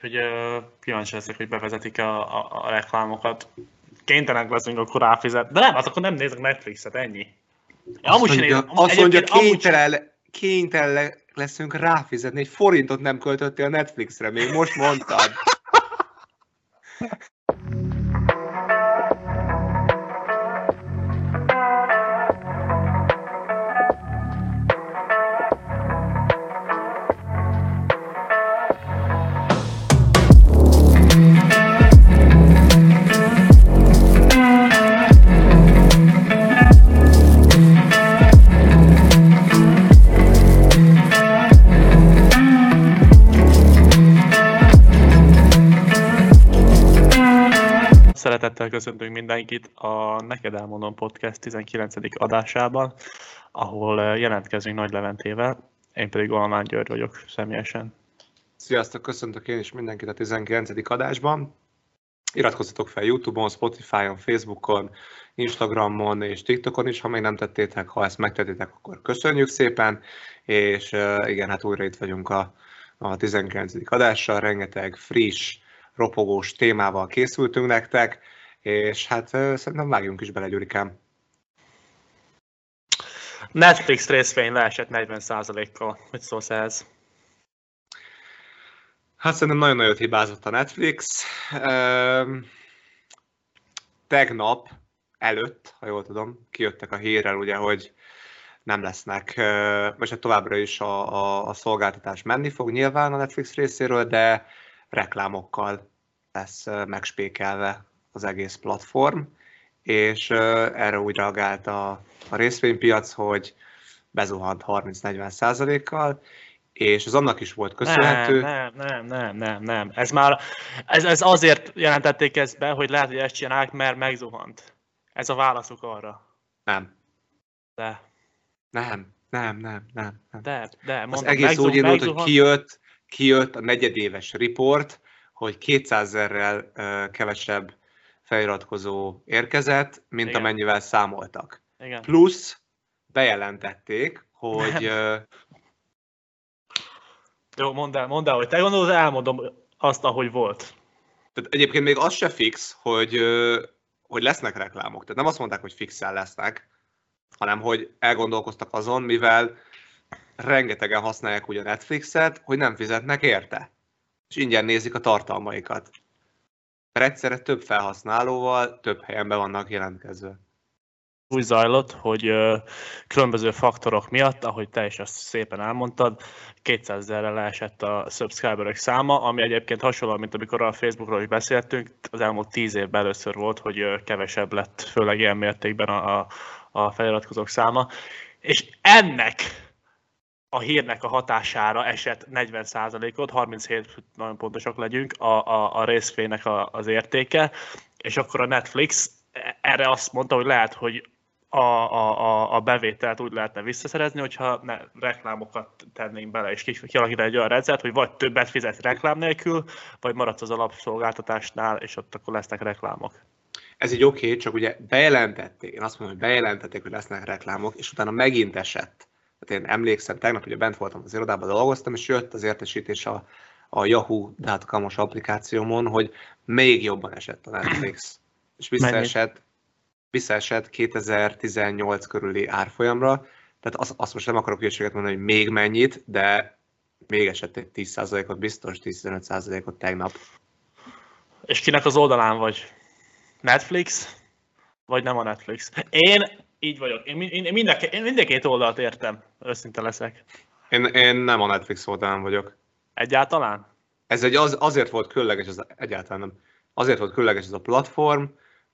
hogy kíváncsi leszek, hogy bevezetik a, a, a reklámokat. Kénytelenek leszünk akkor ráfizet. De nem, az akkor nem nézek Netflixet, ennyi. Azt amúgy mondja, nézem, azt mondja kénytelen, kénytelen leszünk ráfizetni, egy forintot nem költöttél a Netflixre, még most mondtad. köszöntünk mindenkit a Neked Elmondom Podcast 19. adásában, ahol eh, jelentkezünk Nagy Leventével, én pedig Almán György vagyok személyesen. Sziasztok, köszöntök én is mindenkit a 19. adásban. Iratkozzatok fel Youtube-on, Spotify-on, Facebookon, Instagramon és TikTokon is, ha még nem tettétek, ha ezt megtettétek, akkor köszönjük szépen, és uh, igen, hát újra itt vagyunk a, a 19. adással, rengeteg friss, ropogós témával készültünk nektek, és hát szerintem vágjunk is bele, Gyurikám. Netflix részvény leesett 40%-kal. Mit szólsz ehhez? Hát szerintem nagyon nagyot hibázott a Netflix. tegnap előtt, ha jól tudom, kijöttek a hírrel, ugye, hogy nem lesznek, vagy hát továbbra is a, a, a szolgáltatás menni fog nyilván a Netflix részéről, de reklámokkal lesz megspékelve az egész platform, és erre úgy reagált a, a részvénypiac, hogy bezuhant 30-40 százalékkal, és az annak is volt köszönhető. Nem, nem, nem, nem, nem, nem. Ez már, ez, ez azért jelentették ezt be, hogy lehet, hogy ezt csinálják, mert megzuhant. Ez a válaszuk arra. Nem. De. Nem, nem, nem, nem. nem. De, de, mondom, Az egész megzuhant, úgy indult, hogy kijött, kijött a negyedéves report, hogy 200 ezerrel kevesebb feliratkozó érkezett, mint Igen. amennyivel számoltak. Igen. Plusz bejelentették, hogy... Nem. Jó, mondd el, mondd el, hogy te gondolod, elmondom azt, ahogy volt. Tehát egyébként még az se fix, hogy, hogy lesznek reklámok. Tehát nem azt mondták, hogy fixen lesznek, hanem hogy elgondolkoztak azon, mivel rengetegen használják ugye Netflixet, hogy nem fizetnek érte és ingyen nézik a tartalmaikat. Mert egyszerre több felhasználóval több helyen be vannak jelentkezve. Úgy zajlott, hogy különböző faktorok miatt, ahogy te is azt szépen elmondtad, 200 ezerre leesett a subscriberek száma, ami egyébként hasonló, mint amikor a Facebookról is beszéltünk, az elmúlt 10 évben először volt, hogy kevesebb lett, főleg ilyen mértékben a, a, a feliratkozók száma. És ennek a hírnek a hatására esett 40%-ot, 37 nagyon pontosak legyünk, a, a, a részfének a, az értéke, és akkor a Netflix erre azt mondta, hogy lehet, hogy a, a, a bevételt úgy lehetne visszaszerezni, hogyha ne, reklámokat tennénk bele, és kialakítani egy olyan rendszert, hogy vagy többet fizet reklám nélkül, vagy maradsz az alapszolgáltatásnál, és ott akkor lesznek reklámok. Ez így oké, okay, csak ugye bejelentették, én azt mondom, hogy bejelentették, hogy lesznek reklámok, és utána megint esett tehát én emlékszem, tegnap ugye bent voltam az irodában, dolgoztam, és jött az értesítés a, a Yahoo.com-os applikációmon, hogy még jobban esett a Netflix. És visszaesett, visszaesett 2018 körüli árfolyamra, tehát azt, azt most nem akarok hülyeséget mondani, hogy még mennyit, de még esett egy 10%-ot, biztos 10-15%-ot tegnap. És kinek az oldalán vagy? Netflix? Vagy nem a Netflix? Én így vagyok. Én, én, én, mind, én mind oldalt értem, őszinte leszek. Én, én nem a Netflix oldalán vagyok. Egyáltalán? Ez egy az, azért volt különleges, ez egyáltalán nem. Azért volt különleges ez a platform,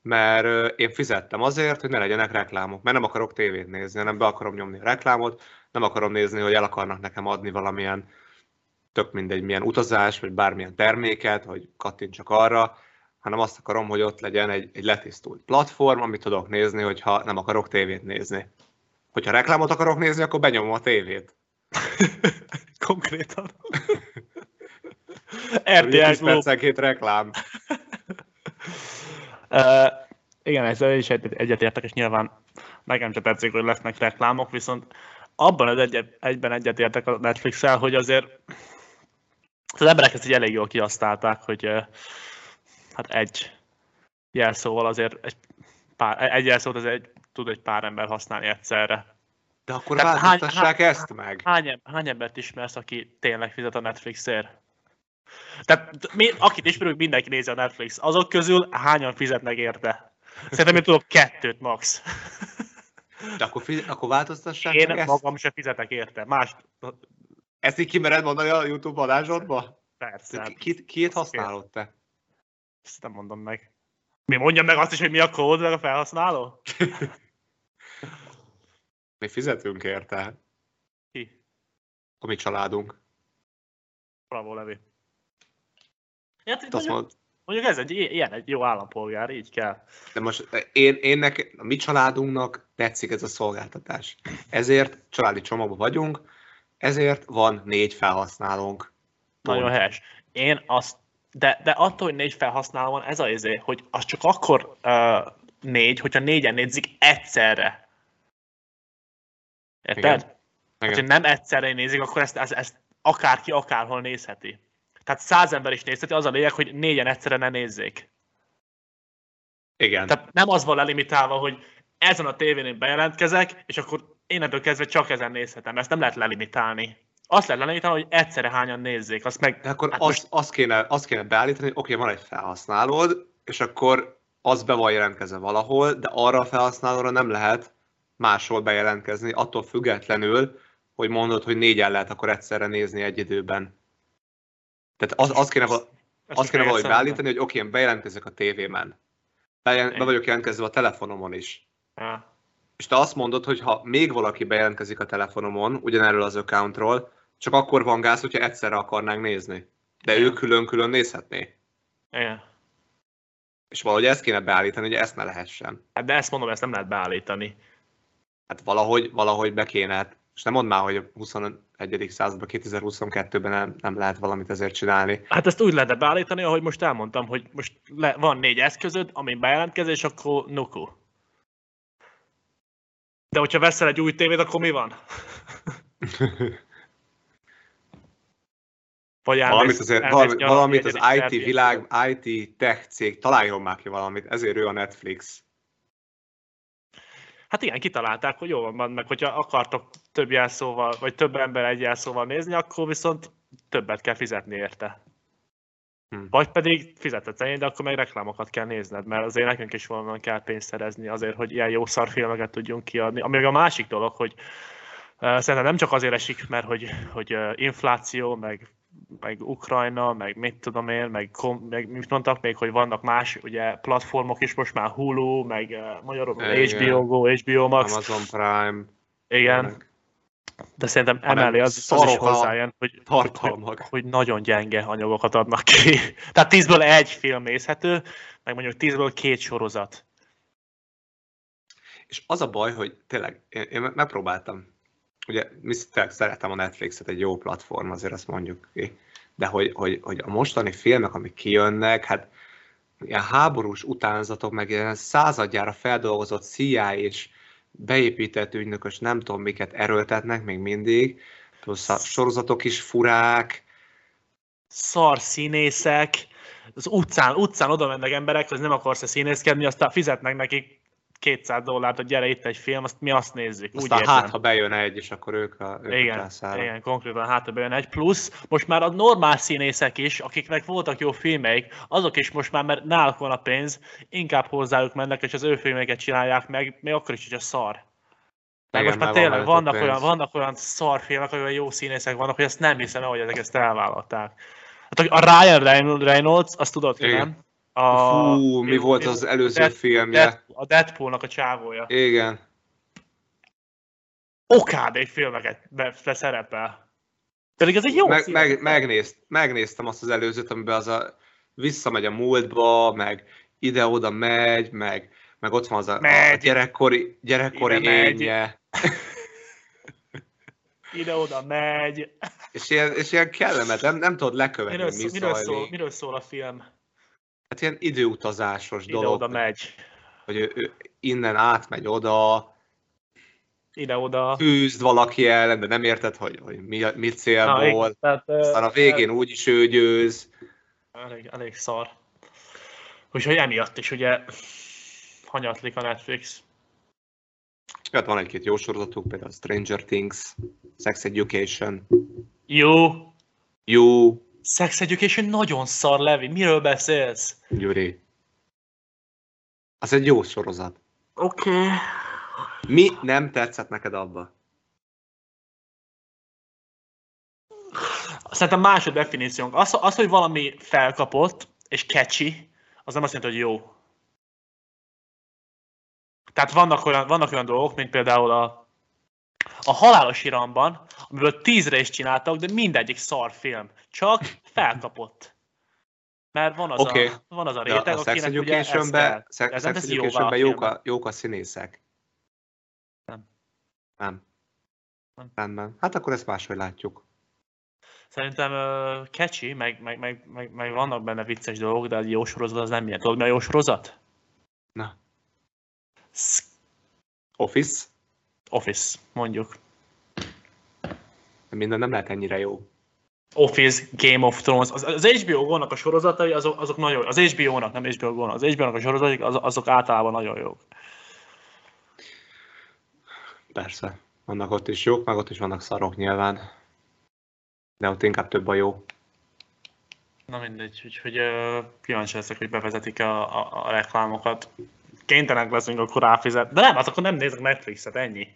mert én fizettem azért, hogy ne legyenek reklámok, mert nem akarok tévét nézni, hanem be akarom nyomni a reklámot, nem akarom nézni, hogy el akarnak nekem adni valamilyen tök mindegy milyen utazás, vagy bármilyen terméket, hogy kattintsak arra, hanem azt akarom, hogy ott legyen egy, egy letisztult platform, amit tudok nézni, hogyha nem akarok tévét nézni. Hogyha reklámot akarok nézni, akkor benyomom a tévét. Konkrétan. RTL percenként reklám. uh, igen, ezzel is egyetértek, és nyilván nekem sem tetszik, hogy lesznek reklámok, viszont abban az egy, egyben egyetértek a netflix hogy azért Az emberek ezt így elég jól kihasználták, hogy hát egy jelszóval azért egy, pár, egy jelszót azért tud egy pár ember használni egyszerre. De akkor változtassák hány, ezt meg. Hány, hány embert ismersz, aki tényleg fizet a Netflixért? Tehát mi, akit ismerünk, mindenki nézi a Netflix. Azok közül hányan fizetnek érte? Szerintem én tudok kettőt max. De akkor, akkor változtassák Én meg magam ezt? sem fizetek érte. Más... Ezt így kimered mondani a YouTube adásodba? Persze. Ki, ki, használod te? Ezt nem mondom meg. Mi mondjam meg azt is, hogy mi a kód, meg a felhasználó? mi fizetünk érte. Ki? A mi családunk. Bravo, Levi. Hát, mondjuk, mondjuk, mondjuk ez egy ilyen egy jó állampolgár, így kell. De most eh, én, én nek, a mi családunknak tetszik ez a szolgáltatás. Ezért családi csomagban vagyunk, ezért van négy felhasználónk. Nagyon helyes. Én azt de, de attól, hogy négy felhasználó van, ez az izé, hogy az csak akkor uh, négy, hogyha négyen nézik egyszerre. Érted? Igen. Hát, hogy nem egyszerre nézik, akkor ezt, ezt, ezt akárki akárhol nézheti. Tehát száz ember is nézheti, az a lényeg, hogy négyen egyszerre ne nézzék. Igen. Tehát nem az van lelimitálva, hogy ezen a tévén én bejelentkezek, és akkor én ettől kezdve csak ezen nézhetem. Ezt nem lehet lelimitálni. Azt lehet lelimitálni, hogy egyszerre hányan nézzék. Azt meg, De akkor hát azt, most... azt, kéne, azt kéne beállítani, hogy oké, okay, van egy felhasználód, és akkor az be van jelentkezve valahol, de arra a felhasználóra nem lehet máshol bejelentkezni, attól függetlenül, hogy mondod, hogy négyen lehet akkor egyszerre nézni egy időben. Tehát az, az kéne, azt kéne valahogy beállítani, hogy oké, én bejelentkezek a tévémen. Be, be vagyok jelentkezve a telefonomon is. Ja. És te azt mondod, hogy ha még valaki bejelentkezik a telefonomon, ugyanerről az accountról, csak akkor van gáz, hogyha egyszerre akarnánk nézni. De Igen. ő külön-külön nézhetné. Igen. És valahogy ezt kéne beállítani, hogy ezt ne lehessen. Hát de ezt mondom, ezt nem lehet beállítani. Hát valahogy, valahogy be kéne. És nem mondd már, hogy a 21. században, 2022-ben nem, nem lehet valamit ezért csinálni. Hát ezt úgy lehet beállítani, ahogy most elmondtam, hogy most le, van négy eszközöd, amin bejelentkezés, akkor nuku. De hogyha veszel egy új tévét, akkor mi van? Vagy elmész, valamit, azért, elmész valamit, valamit az IT világ, IT tech cég találjon már ki valamit, ezért ő a Netflix. Hát igen, kitalálták, hogy jó van, meg hogyha akartok több jelszóval, vagy több ember egy jelszóval nézni, akkor viszont többet kell fizetni érte. Hm. Vagy pedig fizetett ennyi, de akkor meg reklámokat kell nézned, mert azért nekünk is valami kell pénzt szerezni azért, hogy ilyen jó szarfilmeket tudjunk kiadni. Ami a másik dolog, hogy uh, szerintem nem csak azért esik, mert hogy, hogy uh, infláció, meg meg Ukrajna, meg mit tudom én, meg, meg mit mondtak még, hogy vannak más ugye, platformok is most már Hulu, meg uh, magyarul HBO Go, HBO Max. Amazon Prime. Igen. Ennek. De szerintem emellé az, az is hozzájön, hogy, hogy, hogy, nagyon gyenge anyagokat adnak ki. Tehát tízből egy film nézhető, meg mondjuk tízből két sorozat. És az a baj, hogy tényleg, én, én megpróbáltam ugye mi szeretem a Netflixet, egy jó platform, azért azt mondjuk ki, de hogy, hogy, hogy a mostani filmek, amik kijönnek, hát ilyen háborús utánzatok, meg ilyen századjára feldolgozott CIA és beépített ügynökös nem tudom miket erőltetnek még mindig, plusz a sorozatok is furák. Szar színészek, az utcán, utcán oda mennek emberek, hogy nem akarsz-e színészkedni, aztán fizetnek nekik 200 dollárt, hogy gyere itt egy film, azt mi azt nézzük. Aztán úgy hát, ha bejön egy, és akkor ők a, ők igen, a igen, konkrétan hát, ha bejön egy. Plusz most már a normál színészek is, akiknek voltak jó filmeik, azok is most már, mert náluk van a pénz, inkább hozzájuk mennek, és az ő filmeket csinálják meg, még akkor is, hogy a szar. Mert most már tényleg van vannak olyan, vannak olyan szarfilmek, olyan jó színészek vannak, hogy ezt nem hiszem, hogy ezek ezt elvállalták. Hát a Ryan Reynolds, azt tudod, hogy nem? A, Fú, mi volt az előző Dead, filmje? Dead, a Deadpoolnak a csávója. Igen. Okádé filmeket szerepel. Pedig ez egy jó meg, meg, megnézt, Megnéztem azt az előzőt, amiben az a visszamegy a múltba, meg ide-oda megy, meg, meg ott van az a, megy. a gyerekkori, gyerekkori énje. Ide-oda megy. És ilyen, és ilyen kellemet, nem, nem tudod lekövetni, miről, mi szól, miről szól a film? Hát ilyen időutazásos Ide dolog. oda megy. Hogy ő, ő innen átmegy oda. ide-oda. Fűzd valaki ellen, de nem érted, hogy, hogy mi, mi célból. Na, tehát, Aztán a végén úgyis ő győz. Elég, elég szar. Úgyhogy emiatt is ugye hanyatlik a Netflix. Hát van egy-két jó sorozatuk, például Stranger Things, Sex Education. Jó. Jó. Sex Education nagyon szar, Levi. Miről beszélsz? Gyuri. Az egy jó sorozat. Oké. Okay. Mi nem tetszett neked abba? Szerintem másod definíciónk. Az, az, hogy valami felkapott és catchy, az nem azt jelenti, hogy jó. Tehát vannak olyan, vannak olyan dolgok, mint például a, a halálos iramban, amiből tízre is csináltak, de mindegyik szar film. Csak felkapott. Mert van az, okay. a, van az a réteg, a Sex Education-ben Sex, sex education jók, a, jók a színészek. Nem. Nem. Nem. Rendben. Hát akkor ezt máshogy látjuk. Szerintem uh, catchy, meg, meg, meg, meg, meg, vannak benne vicces dolgok, de egy jó sorozat az nem ilyen. Tudod, mi a jó sorozat? Na. Office? Office, mondjuk. Minden nem lehet ennyire jó. Office, Game of Thrones, az, az HBO Go-nak a sorozatai, azok, azok nagyon jó. Az HBO-nak, nem HBO Go-nak, az HBO-nak a sorozatai, az, azok általában nagyon jók. Persze. Vannak ott is jók, meg ott is vannak szarok nyilván. De ott inkább több a jó. Na mindegy, úgyhogy kíváncsi leszek, hogy bevezetik a, a, a reklámokat. Kénytelenek leszünk akkor ráfizet. De nem, hát akkor nem nézek Netflixet, ennyi.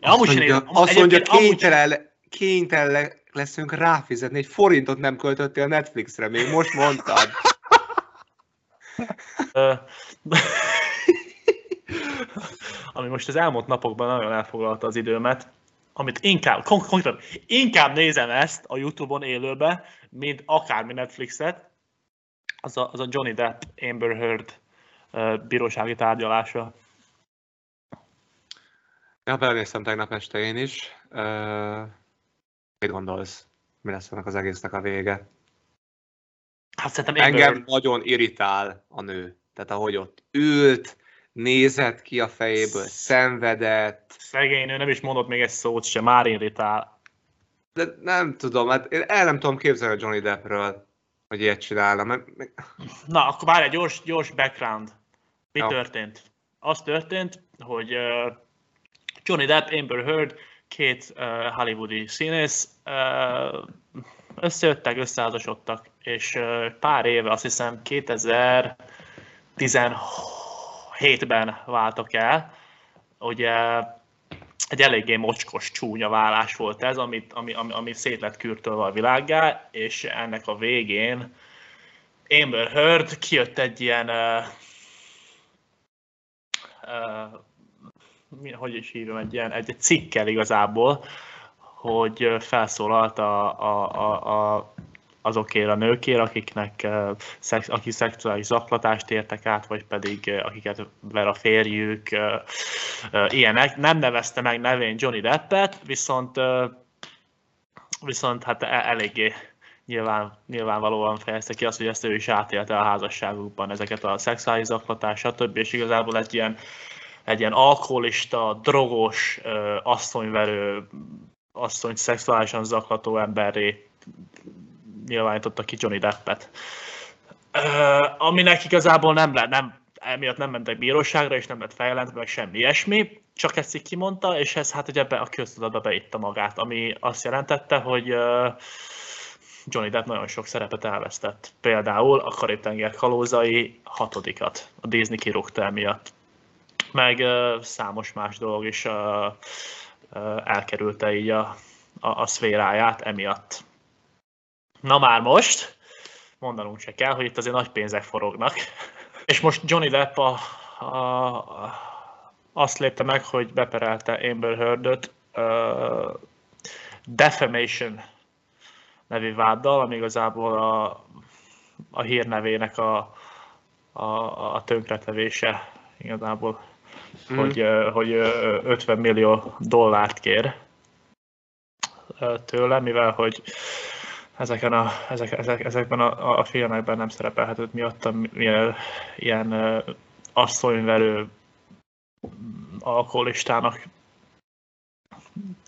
Azt amúgy mondja, nézem, azt mondja kénytelen, amúgy... kénytelen leszünk ráfizetni, egy forintot nem költöttél Netflixre, még most mondtad. Ami most az elmúlt napokban nagyon elfoglalta az időmet, amit inkább, konkrétan, inkább nézem ezt a Youtube-on élőbe, mint akármi Netflixet, az a, az a Johnny Depp Amber Heard bírósági tárgyalása. Ja, belenéztem tegnap este én is. Mit gondolsz? Mi lesz ennek az egésznek a vége? Hát szerintem Engem Amber... nagyon irritál a nő. Tehát ahogy ott ült, nézett ki a fejéből, szenvedett. Szegény nő nem is mondott még egy szót sem, már irritál. De nem tudom, hát én el nem tudom képzelni a Johnny Deppről, hogy ilyet csinálna. Mert... Na, akkor már egy gyors, gyors background. Mi ja. történt? Az történt, hogy uh, Johnny Depp, Amber Heard, két uh, hollywoodi színész uh, összejöttek, összeházasodtak, és uh, pár éve, azt hiszem 2016 hétben váltak el. Ugye egy eléggé mocskos, csúnya vállás volt ez, amit, ami, ami, ami szét lett kürtölve a világgá, és ennek a végén Amber Heard kijött egy ilyen uh, hogy is hívom, egy ilyen egy, egy cikkel igazából, hogy felszólalt a, a, a, a azokért a nőkért, akiknek, szex, akik szexuális zaklatást értek át, vagy pedig akiket ver a férjük, ilyenek. Nem nevezte meg nevén Johnny Deppet, viszont, viszont hát e, eléggé nyilván, nyilvánvalóan fejezte ki azt, hogy ezt ő is átélte a házasságukban, ezeket a szexuális zaklatás, stb. És igazából egy ilyen, egy ilyen alkoholista, drogos, asszonyverő, asszonyt szexuálisan zaklató emberré nyilvánította ki Johnny Deppet. Aminek igazából nem lett, nem, emiatt nem mentek bíróságra, és nem lett feljelentve, meg semmi ilyesmi, csak ezt így kimondta, és ez hát ugye be, a köztudatba beitta magát, ami azt jelentette, hogy uh, Johnny Depp nagyon sok szerepet elvesztett. Például a Karib-tenger kalózai hatodikat, a Disney kirúgta emiatt. Meg uh, számos más dolog is uh, uh, elkerülte így a, a, a szféráját emiatt. Na már most, mondanunk se kell, hogy itt azért nagy pénzek forognak. És most Johnny Depp a, a, a, azt lépte meg, hogy beperelte Amber Heardot uh, defamation nevű váddal, ami igazából a, a hírnevének a, a, a tönkretevése igazából, mm. hogy, hogy 50 millió dollárt kér tőle, mivel hogy ezeken a, ezek, ezek, ezekben a, a filmekben nem szerepelhetett miattam ilyen uh, asszonyverő alkoholistának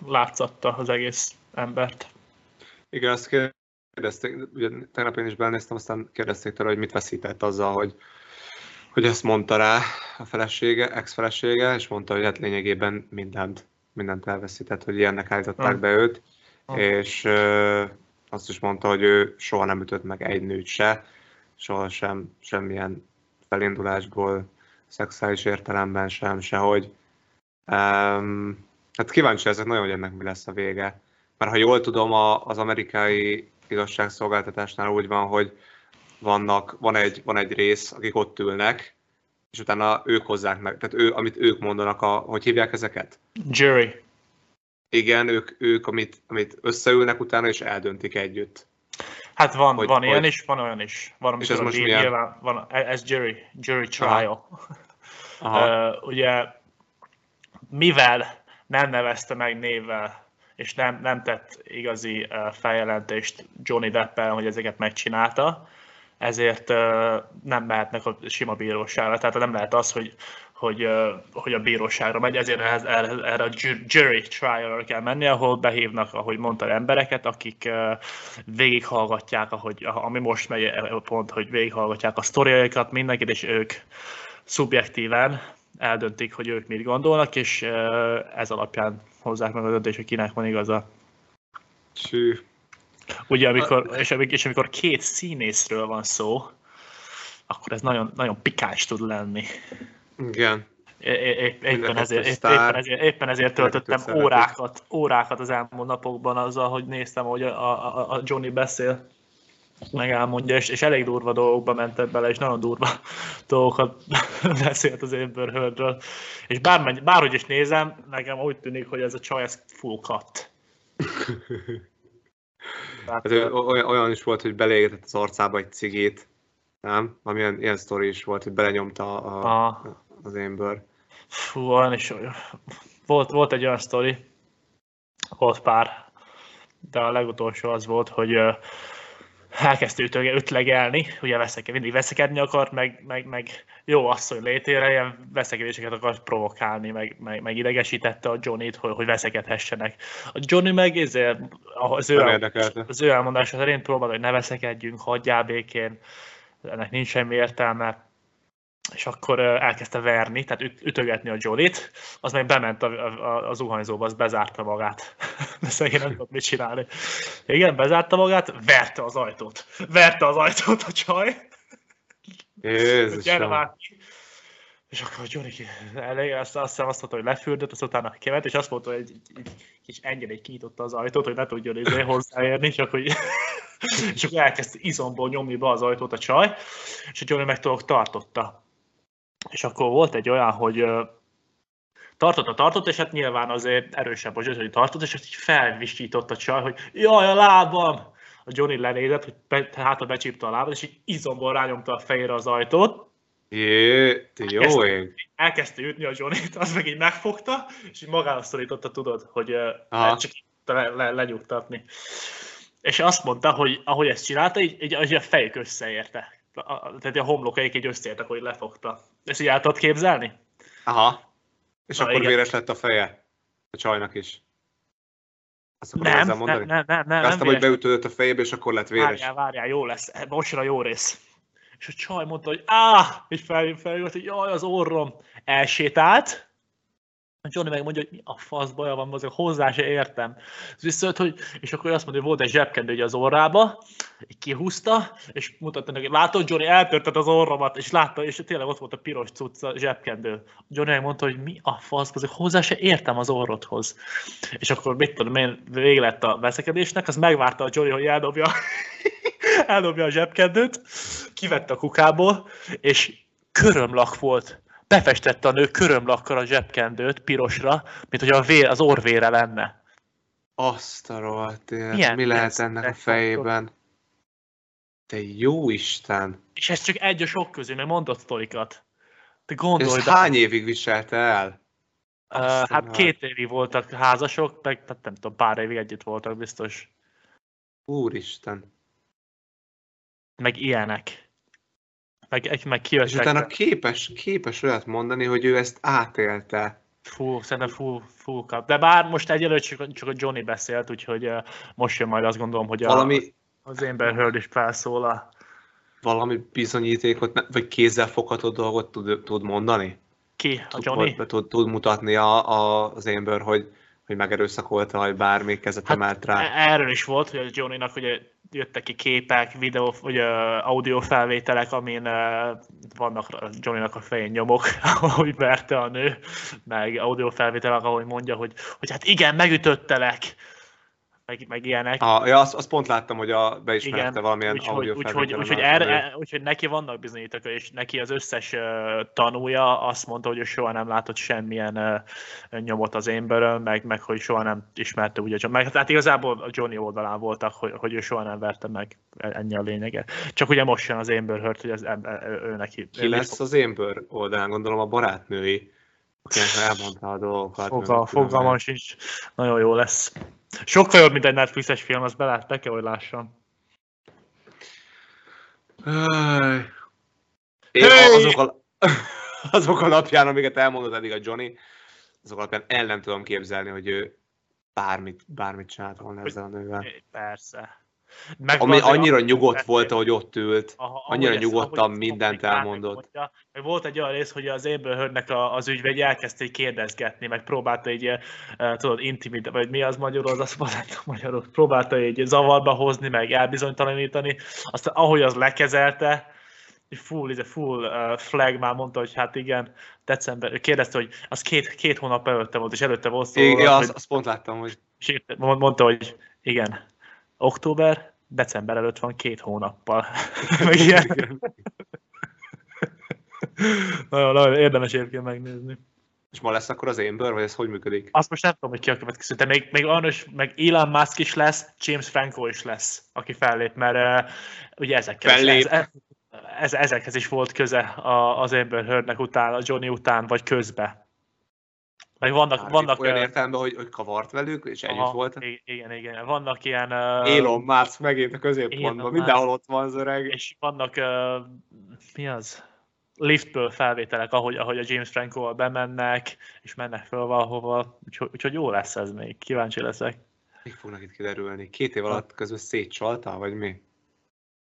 látszatta az egész embert. Igen, azt kérdezték, ugye tegnap én is belnéztem, aztán kérdezték tőle, hogy mit veszített azzal, hogy, hogy ezt mondta rá a felesége, ex-felesége, és mondta, hogy hát lényegében mindent, mindent elveszített, hogy ilyennek állították hmm. be őt, hmm. és ö, azt is mondta, hogy ő soha nem ütött meg egy nőt se, soha sem, semmilyen felindulásból, szexuális értelemben sem, sehogy. Um, hát kíváncsi ezek nagyon, hogy ennek mi lesz a vége. Mert ha jól tudom, az amerikai igazságszolgáltatásnál úgy van, hogy vannak, van, egy, van egy rész, akik ott ülnek, és utána ők hozzák meg, tehát ő, amit ők mondanak, a, hogy hívják ezeket? Jury. Igen, ők, ők amit, amit összeülnek utána, és eldöntik együtt. Hát van, hogy, van ilyen hogy... is, van olyan is. Van, és ez most milyen? Nyilván, van, ez jury, jury trial. Aha. Aha. Uh, ugye, mivel nem nevezte meg névvel és nem, nem tett igazi feljelentést Johnny Deppen, hogy ezeket megcsinálta, ezért nem mehetnek a sima bíróságra. Tehát nem lehet az, hogy, hogy, hogy a bíróságra megy, ezért erre a jury trial kell menni, ahol behívnak, ahogy mondta, embereket, akik végighallgatják, ahogy, ami most megy pont, hogy végighallgatják a sztoriaikat, mindenkit, és ők szubjektíven eldöntik, hogy ők mit gondolnak, és ez alapján hozzák meg a döntést, hogy kinek van igaza. Sű. Ugye, amikor, és, és amikor két színészről van szó, akkor ez nagyon, nagyon pikáns tud lenni. Igen. éppen, ezért, éppen, ezért, éppen ezért töltöttem órákat, órákat az elmúlt napokban azzal, hogy néztem, hogy a, a, a Johnny beszél meg elmondja, és, és elég durva dolgokba mentek bele, és nagyon durva dolgokat beszélt az Amber Heardről. És bármennyi, bárhogy is nézem, nekem úgy tűnik, hogy ez a csaj, ez full cut. Tehát, hát, olyan, olyan is volt, hogy belégetett az arcába egy cigét, nem? Amilyen ilyen sztori is volt, hogy belenyomta a, a, az Amber. Fú, olyan is volt, volt egy olyan sztori, volt pár, de a legutolsó az volt, hogy elkezdte ötlegelni, ugye veszek, mindig veszekedni akart, meg, meg, meg jó asszony létére ilyen veszekedéseket akart provokálni, meg, meg, meg idegesítette a Johnny-t, hogy, hogy veszekedhessenek. A Johnny meg ezért, az ő, az ő elmondása szerint próbál, hogy ne veszekedjünk, hagyjál békén, ennek nincs semmi értelme, és akkor elkezdte verni, tehát ütögetni a Jolit, az meg bement a, a, a zuhanyzóba, az bezárta magát. De szegény nem tudott mit csinálni. Igen, bezárta magát, verte az ajtót. Verte az ajtót a csaj. Jézusom. És akkor a Johnny elég, azt, azt hiszem azt mondta, hogy lefürdött, azt utána kiment, és azt mondta, hogy egy, egy kis egy kinyitotta az ajtót, hogy ne tudjon izé hozzáérni, csak hogy és akkor elkezdte izomból nyomni be az ajtót a csaj, és a Johnny meg tartotta és akkor volt egy olyan, hogy tartott a tartott, és hát nyilván azért erősebb a hogy tartott, és így felvisított a csaj, hogy jaj, a lábam! A Johnny lenézett, hogy be, hát a becsípte a lábát, és így izomból rányomta a fejére az ajtót. Jé, te jó elkezdte, ég. Elkezdte ütni a Johnny-t, az meg így megfogta, és így magára szorította, tudod, hogy Aha. csak le, le, legyugtatni. És azt mondta, hogy ahogy ezt csinálta, így, így, így a fejük összeérte a, tehát a homlokaik így összeértek, hogy lefogta. Ezt így el tudod képzelni? Aha. És Na, akkor igen. véres lett a feje a csajnak is. Azt nem, nem, nem, nem, nem, nem, Aztán, hogy beütődött a fejébe, és akkor lett véres. Várjál, várjál, jó lesz. Most jön a jó rész. És a csaj mondta, hogy áh, és fel, fel, hogy jaj, az orrom. Elsétált, Johnny megmondja, hogy mi a fasz baja van, azért hozzá se értem. Viszont, hogy, és akkor azt mondja, hogy volt egy zsebkendő ugye az orrába, kihúzta, és mutatta neki, látod Johnny, eltörted az orromat, és látta, és tényleg ott volt a piros cucc, a zsebkendő. Johnny megmondta, hogy mi a fasz, azért hozzá se értem az orrodhoz. És akkor mit tudom én, vége lett a veszekedésnek, az megvárta a Johnny, hogy eldobja, eldobja a zsebkendőt, kivette a kukából, és körömlak volt befestette a nő körömlakkal a zsebkendőt pirosra, mint hogy a vér, az orvére lenne. Azt a rohadt Mi lehet ennek a fejében? Te jó Isten! És ez csak egy a sok közül, mert mondott sztorikat. Te gondolj, Ez hány évig viselte el? Uh, hát két évig voltak házasok, meg tehát nem tudom, pár évig együtt voltak biztos. Úristen. Meg ilyenek meg, meg kijöttek. És utána képes, képes olyat mondani, hogy ő ezt átélte. Full, szerintem full, full cup. De bár most egyelőtt csak, csak a Johnny beszélt, úgyhogy most jön majd azt gondolom, hogy a, Valami, az Amber Heard is felszólal. valami bizonyítékot, vagy kézzelfogható dolgot tud, tud mondani? Ki? A Tud, Johnny? Tud, tud, tud mutatni a, a, az Amber, hogy, hogy megerőszakolta, vagy bármi kezet Hát, emelt rá. Erről is volt, hogy a Johnny-nak ugye jöttek ki képek, videó, vagy audio felvételek, amin vannak Johnny-nak a fején nyomok, ahogy verte a nő, meg audio felvételek, ahogy mondja, hogy, hogy hát igen, megütöttelek, meg, meg ilyenek. Ah, ja, azt, azt pont láttam, hogy a, beismerte Igen, valamilyen úgyhogy, audio úgyhogy, a nő. erre, neki vannak bizonyítéka, és neki az összes uh, tanúja azt mondta, hogy ő soha nem látott semmilyen uh, nyomot az Amberön, meg, meg hogy soha nem ismerte úgy a John. Meg, tehát igazából a Johnny oldalán voltak, hogy, hogy ő soha nem verte meg, ennyi a lényege. Csak ugye most jön az Amber Heard, hogy ez, ő, ő, ő neki. Ki lesz az Amber oldalán? Gondolom a barátnői, akinek elmondta a dolgokat. Fogal, fogalmam sincs. Nagyon jó lesz. Sokkal jobb, mint egy Netflixes film, azt be, be kell, hogy lássam. Én Hey! azok, a, azok alapján, amiket elmondott eddig a Johnny, azok alapján el nem tudom képzelni, hogy ő bármit, bármit csinált volna ezzel a nővel. Persze. Meg Ami annyira nyugodt volt, ahogy ott ült. Aha, annyira ezt- nyugodtan ezt mindent elmondott. Meg volt egy olyan rész, hogy az Amber Heardnek a, az ügyvegy elkezdte így kérdezgetni, meg próbálta így, uh, tudod, intimid, vagy mi az magyarul, az azt mondta magyarul, próbálta így zavarba hozni, meg elbizonytalanítani. Aztán ahogy az lekezelte, full, ez full uh, flag már mondta, hogy hát igen, december, kérdezte, hogy az két, két hónap előtte volt, és előtte volt szó, Igen, azt, hogy, azt pont láttam, hogy és mondta, hogy igen, október, december előtt van két hónappal. Meg ilyen. nagyon, nagyon érdemes egyébként megnézni. és ma lesz akkor az Amber, vagy ez hogy működik? Azt most nem tudom, hogy ki a következő, de még, még is, meg Elon Musk is lesz, James Franco is lesz, aki fellép, mert uh, ugye ezekkel Fellép. is, ez, ez, ezekhez is volt köze a, az Amber Heardnek után, a Johnny után, vagy közbe. Meg vannak, Hát, vannak olyan értelemben, hogy, hogy kavart velük, és együtt aha, volt. i- Igen, igen, vannak ilyen... ö, Elon Musk megint a középpontban, mindenhol ott van az öreg. és vannak, uh, mi az? Liftből felvételek, ahogy, ahogy a James Franco-val bemennek, és mennek fel valahova, úgyhogy, úgyhogy jó lesz ez még, kíváncsi leszek. Mik fognak itt kiderülni? Két év alatt közben szétcsaltál, vagy mi? Nem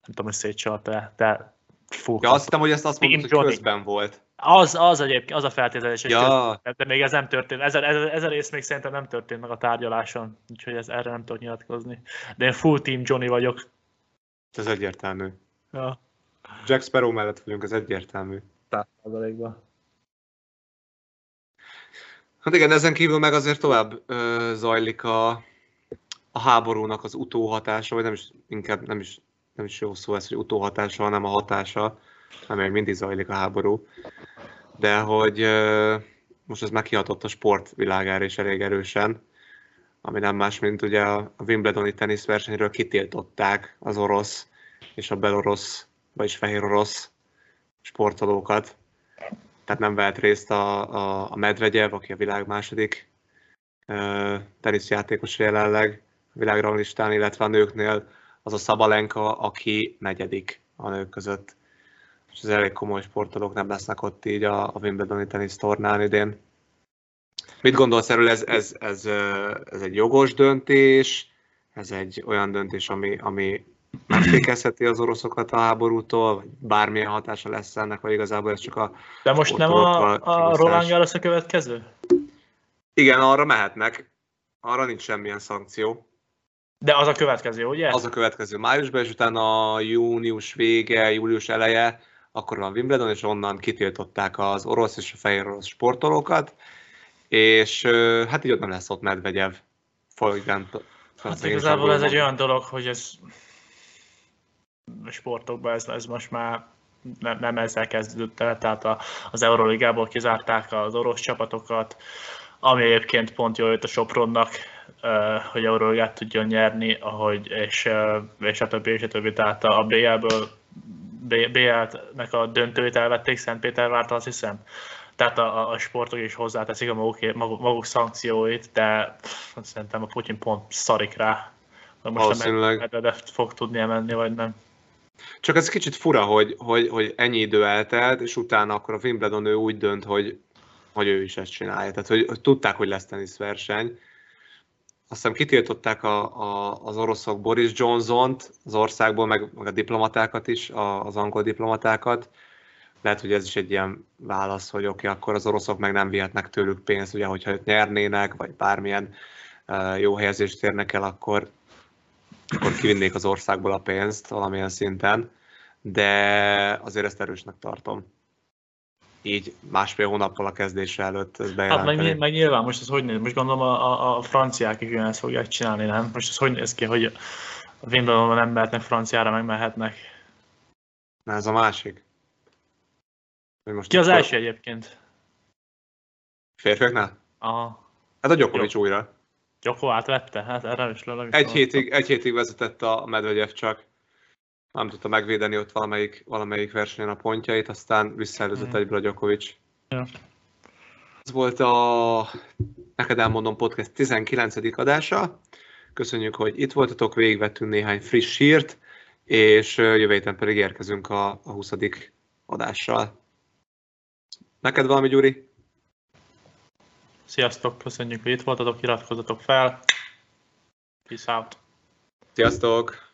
tudom, hogy szétcsalt-e, de fú. Ja, azt hittem, hogy ezt azt mondod, hogy közben volt. Az, az egyébként, az a feltételezés, hogy Ja. de még ez nem történt. Ez, a- ez, a- ez a rész még szerintem nem történt meg a tárgyaláson, úgyhogy ez, erre nem tudok nyilatkozni. De én full team Johnny vagyok. Ez egyértelmű. Ja, Jack Sparrow mellett vagyunk, ez egyértelmű. 100%-ban. Hát igen, ezen kívül meg azért tovább ö, zajlik a, a háborúnak az utóhatása, vagy nem is, inkább nem is, nem is jó szó ez, hogy utóhatása, hanem a hatása, mert még mindig zajlik a háború. De hogy most ez megkihatott a sport világára is elég erősen, ami nem más, mint ugye a a Wimbledoni teniszversenyről kitiltották az orosz és a belorosz, vagyis fehér orosz sportolókat. Tehát nem vehet részt a, a, a Medvegyev, aki a világ második teniszjátékos jelenleg a világranglistán, illetve a nőknél az a Szabalenka, aki negyedik a nők között. És ez elég komoly sportolók nem lesznek ott így a, a Wimbledoni tenisztornán idén. Mit gondolsz erről, ez, ez, ez, ez egy jogos döntés, ez egy olyan döntés, ami, ami megfékezheti az oroszokat a háborútól, vagy bármilyen hatása lesz ennek, vagy igazából ez csak a De most nem a, a. Roland Garros a következő? Igen, arra mehetnek. Arra nincs semmilyen szankció. De az a következő, ugye? Az a következő májusban, és utána a június vége, július eleje, akkor van Wimbledon, és onnan kitiltották az orosz és a fehér orosz sportolókat, és hát így ott nem lesz ott Medvegyev. Folyamán. Hát igazából ez egy olyan dolog, hogy ez a sportokban ez, ez most már nem, nem ezzel kezdődött el, tehát a, az Euroligából kizárták az orosz csapatokat, ami egyébként pont jó jött a Sopronnak, hogy Euroligát tudjon nyerni, ahogy, és, és a többi, és a többi, tehát a BL-ből BL-nek a döntőt elvették Szentpétervártól, azt hiszem. Tehát a, a- sportok is hozzáteszik a maguk, maguk, maguk szankcióit, de pff, szerintem a Putyin pont szarik rá. hogy Most Valószínűleg. Medvedev fog tudni menni, vagy nem. Csak ez kicsit fura, hogy, hogy, hogy ennyi idő eltelt, és utána akkor a Wimbledon ő úgy dönt, hogy hogy ő is ezt csinálja. Tehát, hogy, hogy tudták, hogy lesz teniszverseny. Aztán kitiltották a, a, az oroszok Boris Johnson-t az országból, meg, meg a diplomatákat is, a, az angol diplomatákat. Lehet, hogy ez is egy ilyen válasz, hogy oké, okay, akkor az oroszok meg nem vihetnek tőlük pénzt, ugye, hogyha őt nyernének, vagy bármilyen uh, jó helyezést érnek el, akkor, akkor kivinnék az országból a pénzt valamilyen szinten, de azért ezt erősnek tartom így másfél hónappal a kezdése előtt ez bejelenteni. Hát meg, meg nyilván most ez hogy néz? Most gondolom a, a, franciák is ezt fogják csinálni, nem? Most ez hogy néz ki, hogy a Wimbledonban nem mehetnek franciára, meg mehetnek? Na ez a másik. Hogy most Ki az első egyébként? Férfiaknál? Aha. Hát a Djokovic újra. Gyoko átvette? Hát erre is lőleg. Egy hétig, egy hétig vezetett a Medvegyev csak nem tudta megvédeni ott valamelyik, valamelyik versenyen a pontjait, aztán visszaelőzött mm. egyből a. Ja. Ez volt a Neked elmondom podcast 19. adása. Köszönjük, hogy itt voltatok, végigvettünk néhány friss hírt, és jövő héten pedig érkezünk a, a 20. adással. Neked valami, Gyuri? Sziasztok, köszönjük, hogy itt voltatok, iratkozzatok fel. Peace out. Sziasztok!